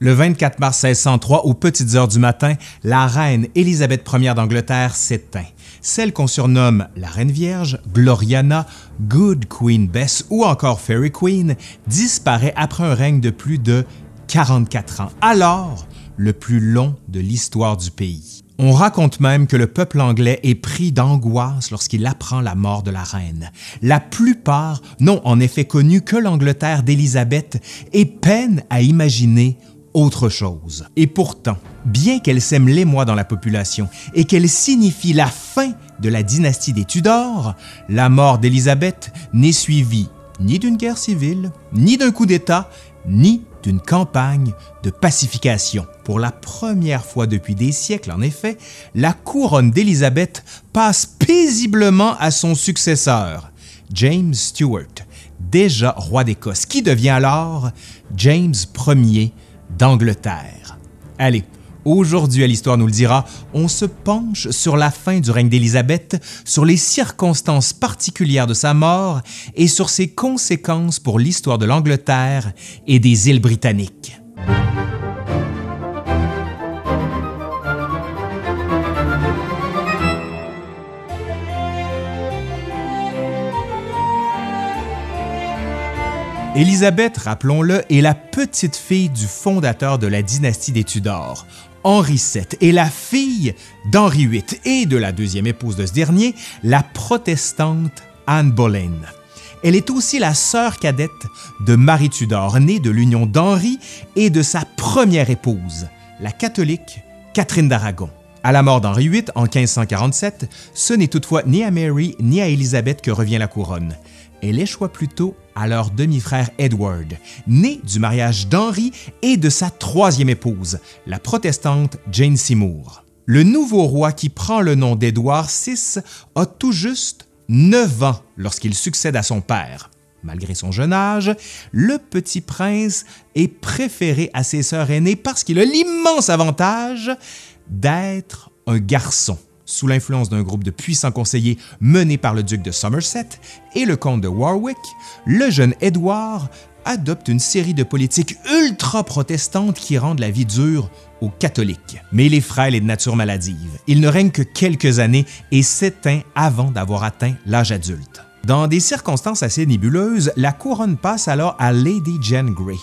Le 24 mars 1603, aux petites heures du matin, la reine Élisabeth Ier d'Angleterre s'éteint. Celle qu'on surnomme la Reine Vierge, Gloriana, Good Queen Bess ou encore Fairy Queen disparaît après un règne de plus de 44 ans, alors le plus long de l'histoire du pays. On raconte même que le peuple anglais est pris d'angoisse lorsqu'il apprend la mort de la reine. La plupart n'ont en effet connu que l'Angleterre d'Élisabeth et peinent à imaginer autre chose. Et pourtant, bien qu'elle sème l'émoi dans la population et qu'elle signifie la fin de la dynastie des Tudors, la mort d'Élisabeth n'est suivie ni d'une guerre civile, ni d'un coup d'État, ni d'une campagne de pacification. Pour la première fois depuis des siècles, en effet, la couronne d'Élisabeth passe paisiblement à son successeur, James Stuart, déjà roi d'Écosse, qui devient alors James Ier d'Angleterre. Allez, aujourd'hui à l'Histoire nous le dira, on se penche sur la fin du règne d'Élisabeth, sur les circonstances particulières de sa mort et sur ses conséquences pour l'histoire de l'Angleterre et des îles britanniques. Élisabeth, rappelons-le, est la petite fille du fondateur de la dynastie des Tudors, Henri VII, et la fille d'Henri VIII et de la deuxième épouse de ce dernier, la protestante Anne Boleyn. Elle est aussi la sœur cadette de Marie Tudor, née de l'union d'Henri et de sa première épouse, la catholique Catherine d'Aragon. À la mort d'Henri VIII en 1547, ce n'est toutefois ni à Mary ni à Élisabeth que revient la couronne elle échoua plutôt à leur demi-frère Edward, né du mariage d'Henri et de sa troisième épouse, la protestante Jane Seymour. Le nouveau roi qui prend le nom d'Édouard VI a tout juste 9 ans lorsqu'il succède à son père. Malgré son jeune âge, le petit prince est préféré à ses sœurs aînées parce qu'il a l'immense avantage d'être un garçon sous l'influence d'un groupe de puissants conseillers menés par le duc de Somerset et le comte de Warwick, le jeune Édouard adopte une série de politiques ultra-protestantes qui rendent la vie dure aux catholiques. Mais il est frêle et de nature maladive. Il ne règne que quelques années et s'éteint avant d'avoir atteint l'âge adulte. Dans des circonstances assez nébuleuses, la couronne passe alors à Lady Jane Grey,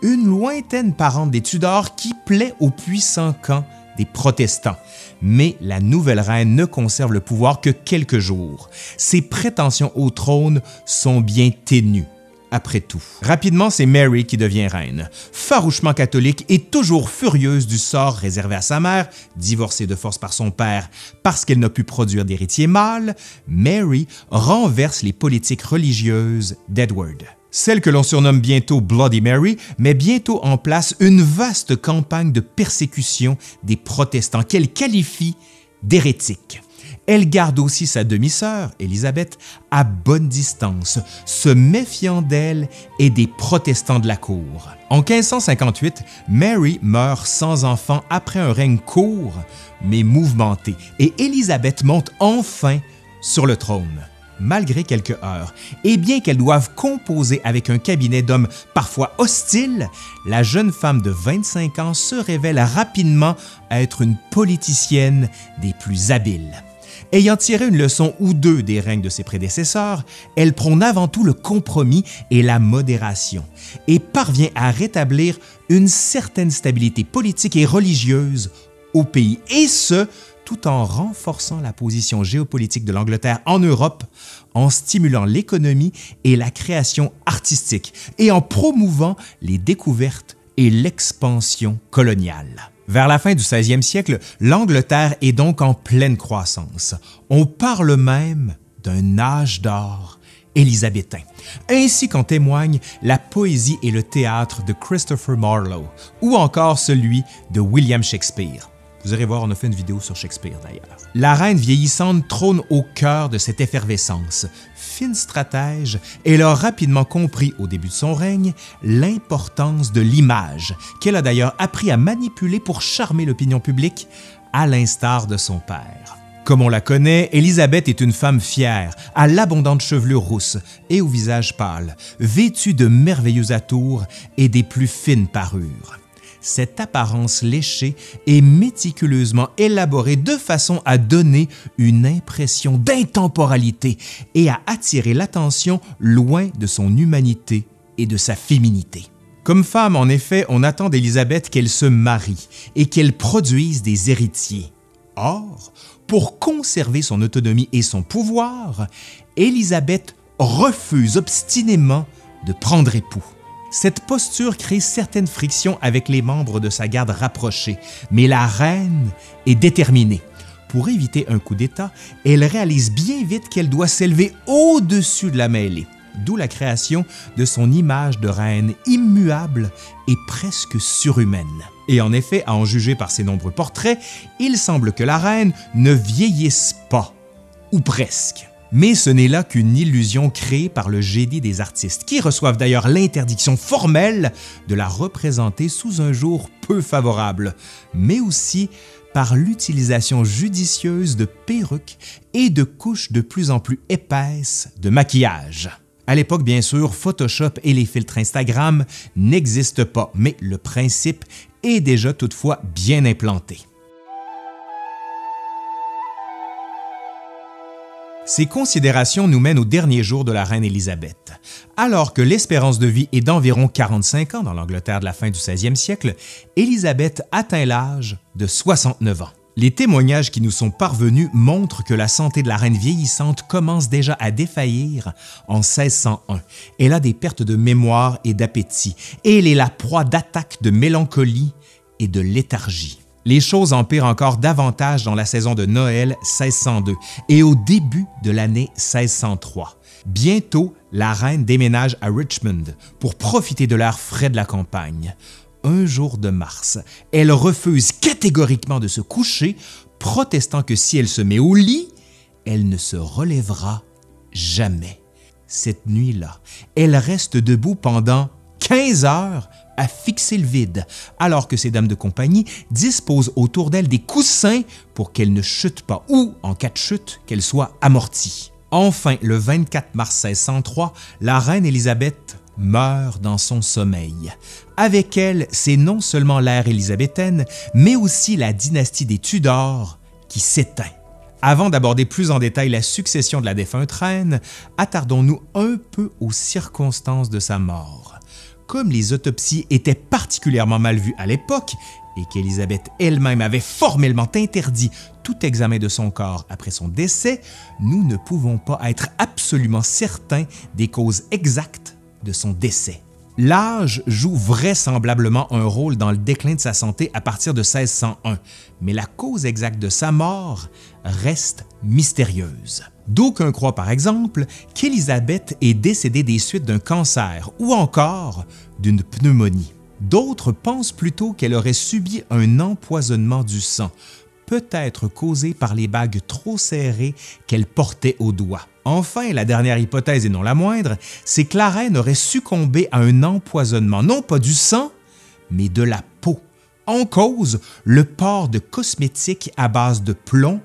une lointaine parente des Tudors qui plaît au puissant camp des protestants. Mais la nouvelle reine ne conserve le pouvoir que quelques jours. Ses prétentions au trône sont bien ténues. Après tout. Rapidement, c'est Mary qui devient reine. Farouchement catholique et toujours furieuse du sort réservé à sa mère, divorcée de force par son père parce qu'elle n'a pu produire d'héritier mâle, Mary renverse les politiques religieuses d'Edward. Celle que l'on surnomme bientôt Bloody Mary met bientôt en place une vaste campagne de persécution des protestants qu'elle qualifie d'hérétiques. Elle garde aussi sa demi-sœur, Élisabeth, à bonne distance, se méfiant d'elle et des protestants de la cour. En 1558, Mary meurt sans enfant après un règne court mais mouvementé, et Élisabeth monte enfin sur le trône malgré quelques heures. Et bien qu'elle doive composer avec un cabinet d'hommes parfois hostiles, la jeune femme de 25 ans se révèle rapidement être une politicienne des plus habiles. Ayant tiré une leçon ou deux des règnes de ses prédécesseurs, elle prône avant tout le compromis et la modération et parvient à rétablir une certaine stabilité politique et religieuse au pays, et ce, tout en renforçant la position géopolitique de l'Angleterre en Europe, en stimulant l'économie et la création artistique, et en promouvant les découvertes et l'expansion coloniale. Vers la fin du 16e siècle, l'Angleterre est donc en pleine croissance. On parle même d'un âge d'or élisabétain, ainsi qu'en témoignent la poésie et le théâtre de Christopher Marlowe ou encore celui de William Shakespeare. Vous irez voir, on a fait une vidéo sur Shakespeare d'ailleurs. La reine vieillissante trône au cœur de cette effervescence. Fine stratège, elle a rapidement compris au début de son règne l'importance de l'image, qu'elle a d'ailleurs appris à manipuler pour charmer l'opinion publique, à l'instar de son père. Comme on la connaît, Élisabeth est une femme fière, à l'abondante chevelure rousse et au visage pâle, vêtue de merveilleux atours et des plus fines parures. Cette apparence léchée est méticuleusement élaborée de façon à donner une impression d'intemporalité et à attirer l'attention loin de son humanité et de sa féminité. Comme femme, en effet, on attend d'Élisabeth qu'elle se marie et qu'elle produise des héritiers. Or, pour conserver son autonomie et son pouvoir, Élisabeth refuse obstinément de prendre époux. Cette posture crée certaines frictions avec les membres de sa garde rapprochée, mais la reine est déterminée. Pour éviter un coup d'État, elle réalise bien vite qu'elle doit s'élever au-dessus de la mêlée, d'où la création de son image de reine immuable et presque surhumaine. Et en effet, à en juger par ses nombreux portraits, il semble que la reine ne vieillisse pas, ou presque. Mais ce n'est là qu'une illusion créée par le génie des artistes, qui reçoivent d'ailleurs l'interdiction formelle de la représenter sous un jour peu favorable, mais aussi par l'utilisation judicieuse de perruques et de couches de plus en plus épaisses de maquillage. À l'époque, bien sûr, Photoshop et les filtres Instagram n'existent pas, mais le principe est déjà toutefois bien implanté. Ces considérations nous mènent aux derniers jours de la reine Élisabeth. Alors que l'espérance de vie est d'environ 45 ans dans l'Angleterre de la fin du 16e siècle, Élisabeth atteint l'âge de 69 ans. Les témoignages qui nous sont parvenus montrent que la santé de la reine vieillissante commence déjà à défaillir en 1601. Elle a des pertes de mémoire et d'appétit, et elle est la proie d'attaques de mélancolie et de léthargie. Les choses empirent encore davantage dans la saison de Noël 1602 et au début de l'année 1603. Bientôt, la reine déménage à Richmond pour profiter de l'air frais de la campagne. Un jour de mars, elle refuse catégoriquement de se coucher, protestant que si elle se met au lit, elle ne se relèvera jamais. Cette nuit-là, elle reste debout pendant 15 heures à fixer le vide, alors que ses dames de compagnie disposent autour d'elle des coussins pour qu'elle ne chute pas ou, en cas de chute, qu'elle soit amortie. Enfin, le 24 mars 1603, la reine Élisabeth meurt dans son sommeil. Avec elle, c'est non seulement l'ère élisabéthaine, mais aussi la dynastie des Tudors qui s'éteint. Avant d'aborder plus en détail la succession de la défunte reine, attardons-nous un peu aux circonstances de sa mort comme les autopsies étaient particulièrement mal vues à l'époque et qu'Élisabeth elle-même avait formellement interdit tout examen de son corps après son décès, nous ne pouvons pas être absolument certains des causes exactes de son décès. L'âge joue vraisemblablement un rôle dans le déclin de sa santé à partir de 1601, mais la cause exacte de sa mort reste mystérieuse. D'aucuns croient par exemple qu'Élisabeth est décédée des suites d'un cancer ou encore d'une pneumonie. D'autres pensent plutôt qu'elle aurait subi un empoisonnement du sang, peut-être causé par les bagues trop serrées qu'elle portait au doigt. Enfin, la dernière hypothèse et non la moindre, c'est que la reine aurait succombé à un empoisonnement, non pas du sang, mais de la peau. En cause, le port de cosmétiques à base de plomb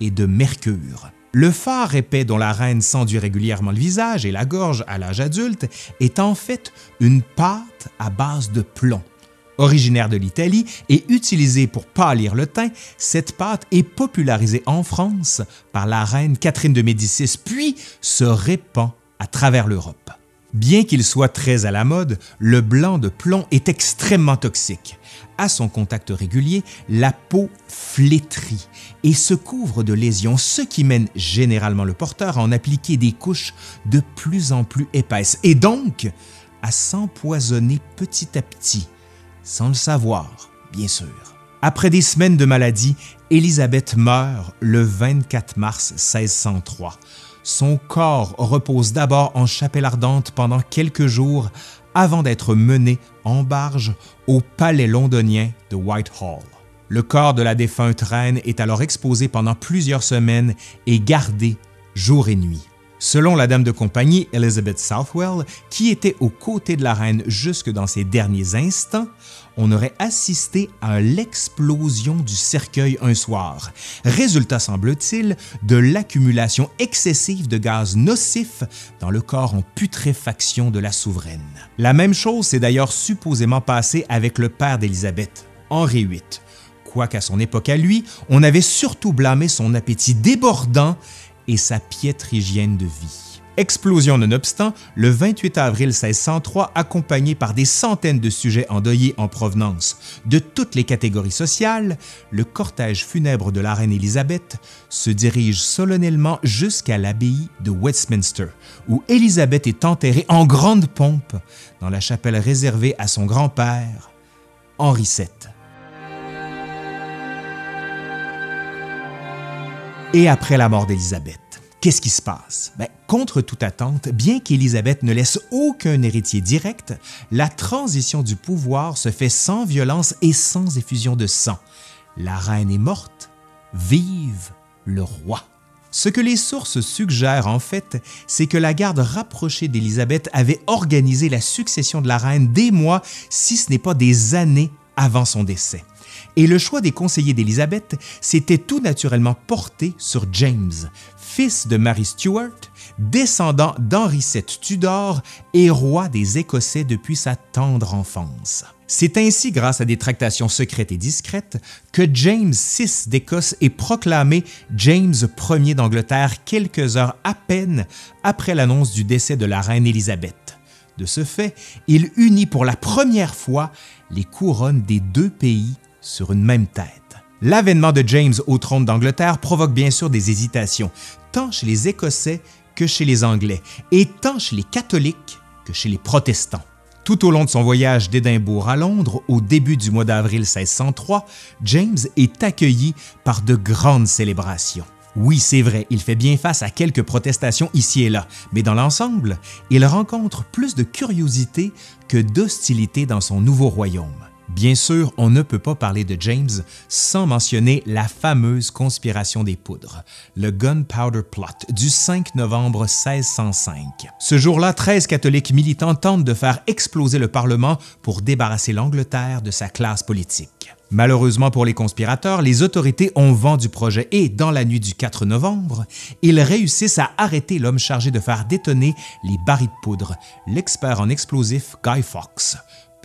et de mercure. Le phare épais dont la reine s'enduit régulièrement le visage et la gorge à l'âge adulte est en fait une pâte à base de plomb. Originaire de l'Italie et utilisée pour pâlir le teint, cette pâte est popularisée en France par la reine Catherine de Médicis puis se répand à travers l'Europe. Bien qu'il soit très à la mode, le blanc de plomb est extrêmement toxique. À son contact régulier, la peau flétrit et se couvre de lésions, ce qui mène généralement le porteur à en appliquer des couches de plus en plus épaisses et donc à s'empoisonner petit à petit, sans le savoir, bien sûr. Après des semaines de maladie, Élisabeth meurt le 24 mars 1603. Son corps repose d'abord en chapelle ardente pendant quelques jours avant d'être menée en barge au palais londonien de Whitehall. Le corps de la défunte reine est alors exposé pendant plusieurs semaines et gardé jour et nuit. Selon la dame de compagnie Elizabeth Southwell, qui était aux côtés de la reine jusque dans ses derniers instants, on aurait assisté à l'explosion du cercueil un soir, résultat semble-t-il de l'accumulation excessive de gaz nocifs dans le corps en putréfaction de la souveraine. La même chose s'est d'ailleurs supposément passée avec le père d'Élisabeth, Henri VIII, quoiqu'à son époque à lui, on avait surtout blâmé son appétit débordant et sa piètre hygiène de vie. Explosion nonobstant, le 28 avril 1603, accompagné par des centaines de sujets endeuillés en provenance de toutes les catégories sociales, le cortège funèbre de la reine Élisabeth se dirige solennellement jusqu'à l'abbaye de Westminster, où Élisabeth est enterrée en grande pompe dans la chapelle réservée à son grand-père, Henri VII. Et après la mort d'Élisabeth, Qu'est-ce qui se passe? Ben, contre toute attente, bien qu'Élisabeth ne laisse aucun héritier direct, la transition du pouvoir se fait sans violence et sans effusion de sang. La reine est morte, vive le roi. Ce que les sources suggèrent en fait, c'est que la garde rapprochée d'Élisabeth avait organisé la succession de la reine des mois, si ce n'est pas des années avant son décès. Et le choix des conseillers d'Élisabeth s'était tout naturellement porté sur James, fils de Mary Stuart, descendant d'Henri VII Tudor et roi des Écossais depuis sa tendre enfance. C'est ainsi grâce à des tractations secrètes et discrètes que James VI d'Écosse est proclamé James Ier d'Angleterre quelques heures à peine après l'annonce du décès de la reine Élisabeth. De ce fait, il unit pour la première fois les couronnes des deux pays sur une même tête. L'avènement de James au trône d'Angleterre provoque bien sûr des hésitations, tant chez les Écossais que chez les Anglais, et tant chez les catholiques que chez les protestants. Tout au long de son voyage d'Édimbourg à Londres, au début du mois d'avril 1603, James est accueilli par de grandes célébrations. Oui, c'est vrai, il fait bien face à quelques protestations ici et là, mais dans l'ensemble, il rencontre plus de curiosité que d'hostilité dans son nouveau royaume. Bien sûr, on ne peut pas parler de James sans mentionner la fameuse conspiration des poudres, le Gunpowder Plot du 5 novembre 1605. Ce jour-là, 13 catholiques militants tentent de faire exploser le Parlement pour débarrasser l'Angleterre de sa classe politique. Malheureusement pour les conspirateurs, les autorités ont vent du projet et, dans la nuit du 4 novembre, ils réussissent à arrêter l'homme chargé de faire détonner les barils de poudre, l'expert en explosifs Guy Fawkes.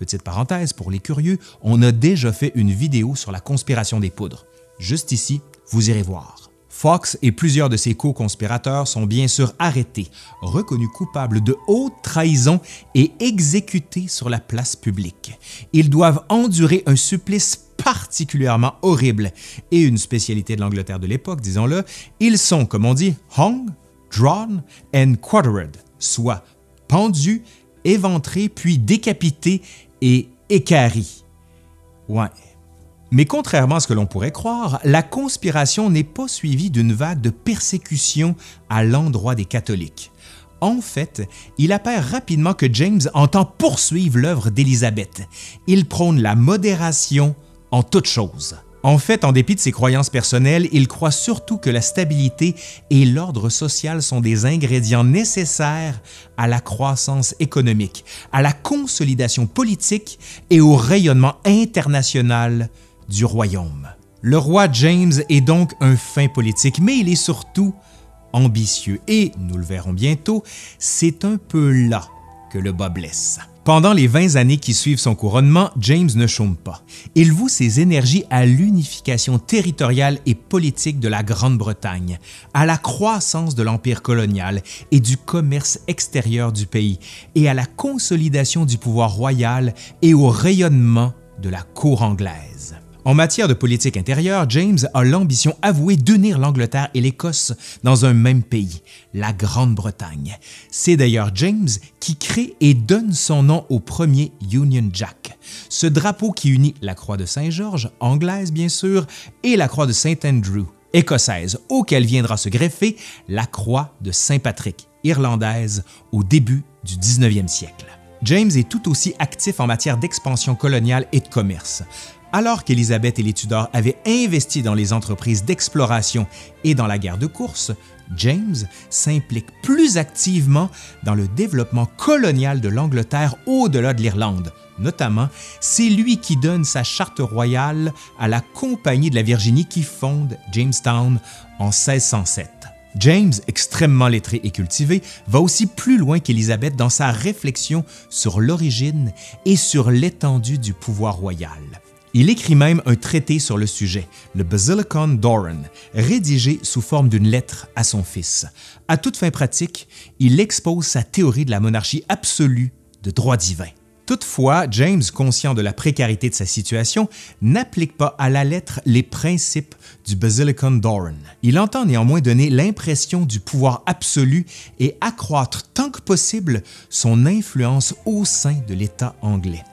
Petite parenthèse, pour les curieux, on a déjà fait une vidéo sur la conspiration des poudres. Juste ici, vous irez voir. Fox et plusieurs de ses co-conspirateurs sont bien sûr arrêtés, reconnus coupables de haute trahison et exécutés sur la place publique. Ils doivent endurer un supplice particulièrement horrible et une spécialité de l'Angleterre de l'époque, disons-le, ils sont, comme on dit, hung, drawn and quartered, soit pendus, éventrés puis décapités et écari. Mais contrairement à ce que l'on pourrait croire, la conspiration n'est pas suivie d'une vague de persécution à l'endroit des catholiques. En fait, il apparaît rapidement que James entend poursuivre l'œuvre d'Élisabeth. Il prône la modération en toutes choses. En fait, en dépit de ses croyances personnelles, il croit surtout que la stabilité et l'ordre social sont des ingrédients nécessaires à la croissance économique, à la consolidation politique et au rayonnement international du royaume. Le roi James est donc un fin politique, mais il est surtout ambitieux et, nous le verrons bientôt, c'est un peu là que le bas blesse. Pendant les 20 années qui suivent son couronnement, James ne chôme pas. Il voue ses énergies à l'unification territoriale et politique de la Grande-Bretagne, à la croissance de l'empire colonial et du commerce extérieur du pays, et à la consolidation du pouvoir royal et au rayonnement de la cour anglaise. En matière de politique intérieure, James a l'ambition avouée d'unir l'Angleterre et l'Écosse dans un même pays, la Grande-Bretagne. C'est d'ailleurs James qui crée et donne son nom au premier Union Jack, ce drapeau qui unit la croix de Saint-Georges, anglaise bien sûr, et la croix de Saint-Andrew, écossaise, auquel viendra se greffer la croix de Saint-Patrick, irlandaise, au début du 19e siècle. James est tout aussi actif en matière d'expansion coloniale et de commerce. Alors qu'Élisabeth et les Tudors avaient investi dans les entreprises d'exploration et dans la guerre de course, James s'implique plus activement dans le développement colonial de l'Angleterre au-delà de l'Irlande. Notamment, c'est lui qui donne sa charte royale à la Compagnie de la Virginie qui fonde Jamestown en 1607. James, extrêmement lettré et cultivé, va aussi plus loin qu'Élisabeth dans sa réflexion sur l'origine et sur l'étendue du pouvoir royal. Il écrit même un traité sur le sujet, le Basilicon Doran, rédigé sous forme d'une lettre à son fils. À toute fin pratique, il expose sa théorie de la monarchie absolue de droit divin. Toutefois, James, conscient de la précarité de sa situation, n'applique pas à la lettre les principes du Basilicon Doran. Il entend néanmoins donner l'impression du pouvoir absolu et accroître tant que possible son influence au sein de l'État anglais.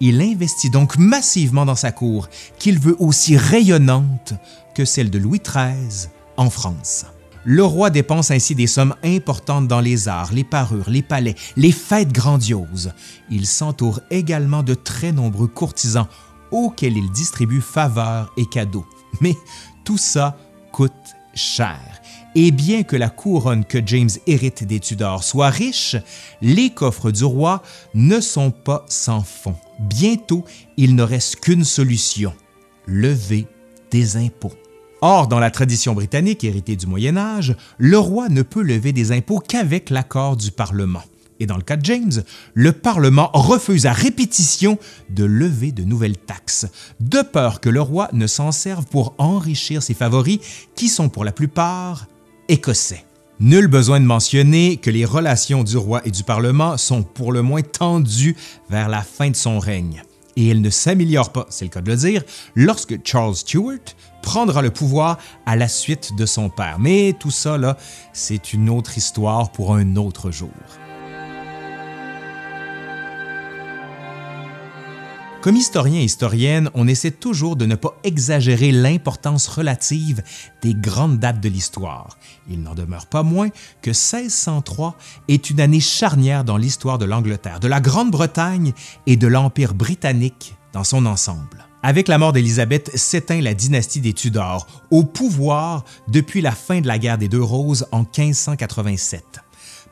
Il investit donc massivement dans sa cour, qu'il veut aussi rayonnante que celle de Louis XIII en France. Le roi dépense ainsi des sommes importantes dans les arts, les parures, les palais, les fêtes grandioses. Il s'entoure également de très nombreux courtisans auxquels il distribue faveurs et cadeaux. Mais tout ça coûte cher. Et bien que la couronne que James hérite des Tudors soit riche, les coffres du roi ne sont pas sans fond. Bientôt, il ne reste qu'une solution, lever des impôts. Or, dans la tradition britannique héritée du Moyen Âge, le roi ne peut lever des impôts qu'avec l'accord du Parlement. Et dans le cas de James, le Parlement refuse à répétition de lever de nouvelles taxes, de peur que le roi ne s'en serve pour enrichir ses favoris, qui sont pour la plupart écossais. Nul besoin de mentionner que les relations du roi et du Parlement sont pour le moins tendues vers la fin de son règne. Et elles ne s'améliorent pas, c'est le cas de le dire, lorsque Charles Stuart prendra le pouvoir à la suite de son père. Mais tout ça, c'est une autre histoire pour un autre jour. Comme historien et historienne, on essaie toujours de ne pas exagérer l'importance relative des grandes dates de l'histoire. Il n'en demeure pas moins que 1603 est une année charnière dans l'histoire de l'Angleterre, de la Grande-Bretagne et de l'Empire britannique dans son ensemble. Avec la mort d'Élisabeth s'éteint la dynastie des Tudors, au pouvoir depuis la fin de la guerre des Deux Roses en 1587.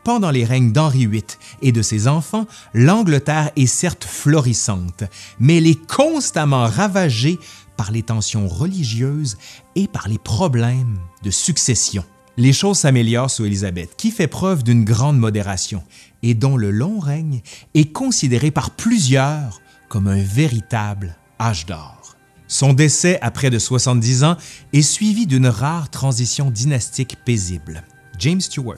Pendant les règnes d'Henri VIII et de ses enfants, l'Angleterre est certes florissante, mais elle est constamment ravagée par les tensions religieuses et par les problèmes de succession. Les choses s'améliorent sous Élisabeth, qui fait preuve d'une grande modération et dont le long règne est considéré par plusieurs comme un véritable âge d'or. Son décès à près de 70 ans est suivi d'une rare transition dynastique paisible. James Stuart,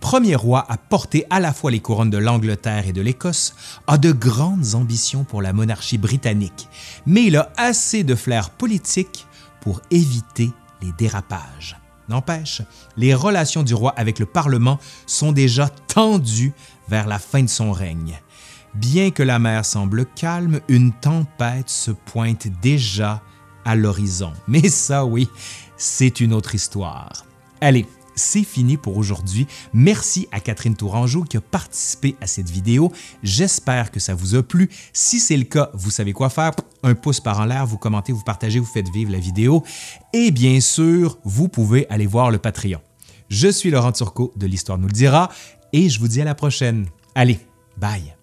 premier roi à porter à la fois les couronnes de l'Angleterre et de l'Écosse, a de grandes ambitions pour la monarchie britannique, mais il a assez de flair politique pour éviter les dérapages. N'empêche, les relations du roi avec le Parlement sont déjà tendues vers la fin de son règne. Bien que la mer semble calme, une tempête se pointe déjà à l'horizon. Mais ça, oui, c'est une autre histoire. Allez, c'est fini pour aujourd'hui. Merci à Catherine Tourangeau qui a participé à cette vidéo. J'espère que ça vous a plu. Si c'est le cas, vous savez quoi faire. Un pouce par en l'air, vous commentez, vous partagez, vous faites vivre la vidéo. Et bien sûr, vous pouvez aller voir le Patreon. Je suis Laurent Turcot de l'Histoire nous le dira et je vous dis à la prochaine. Allez, bye!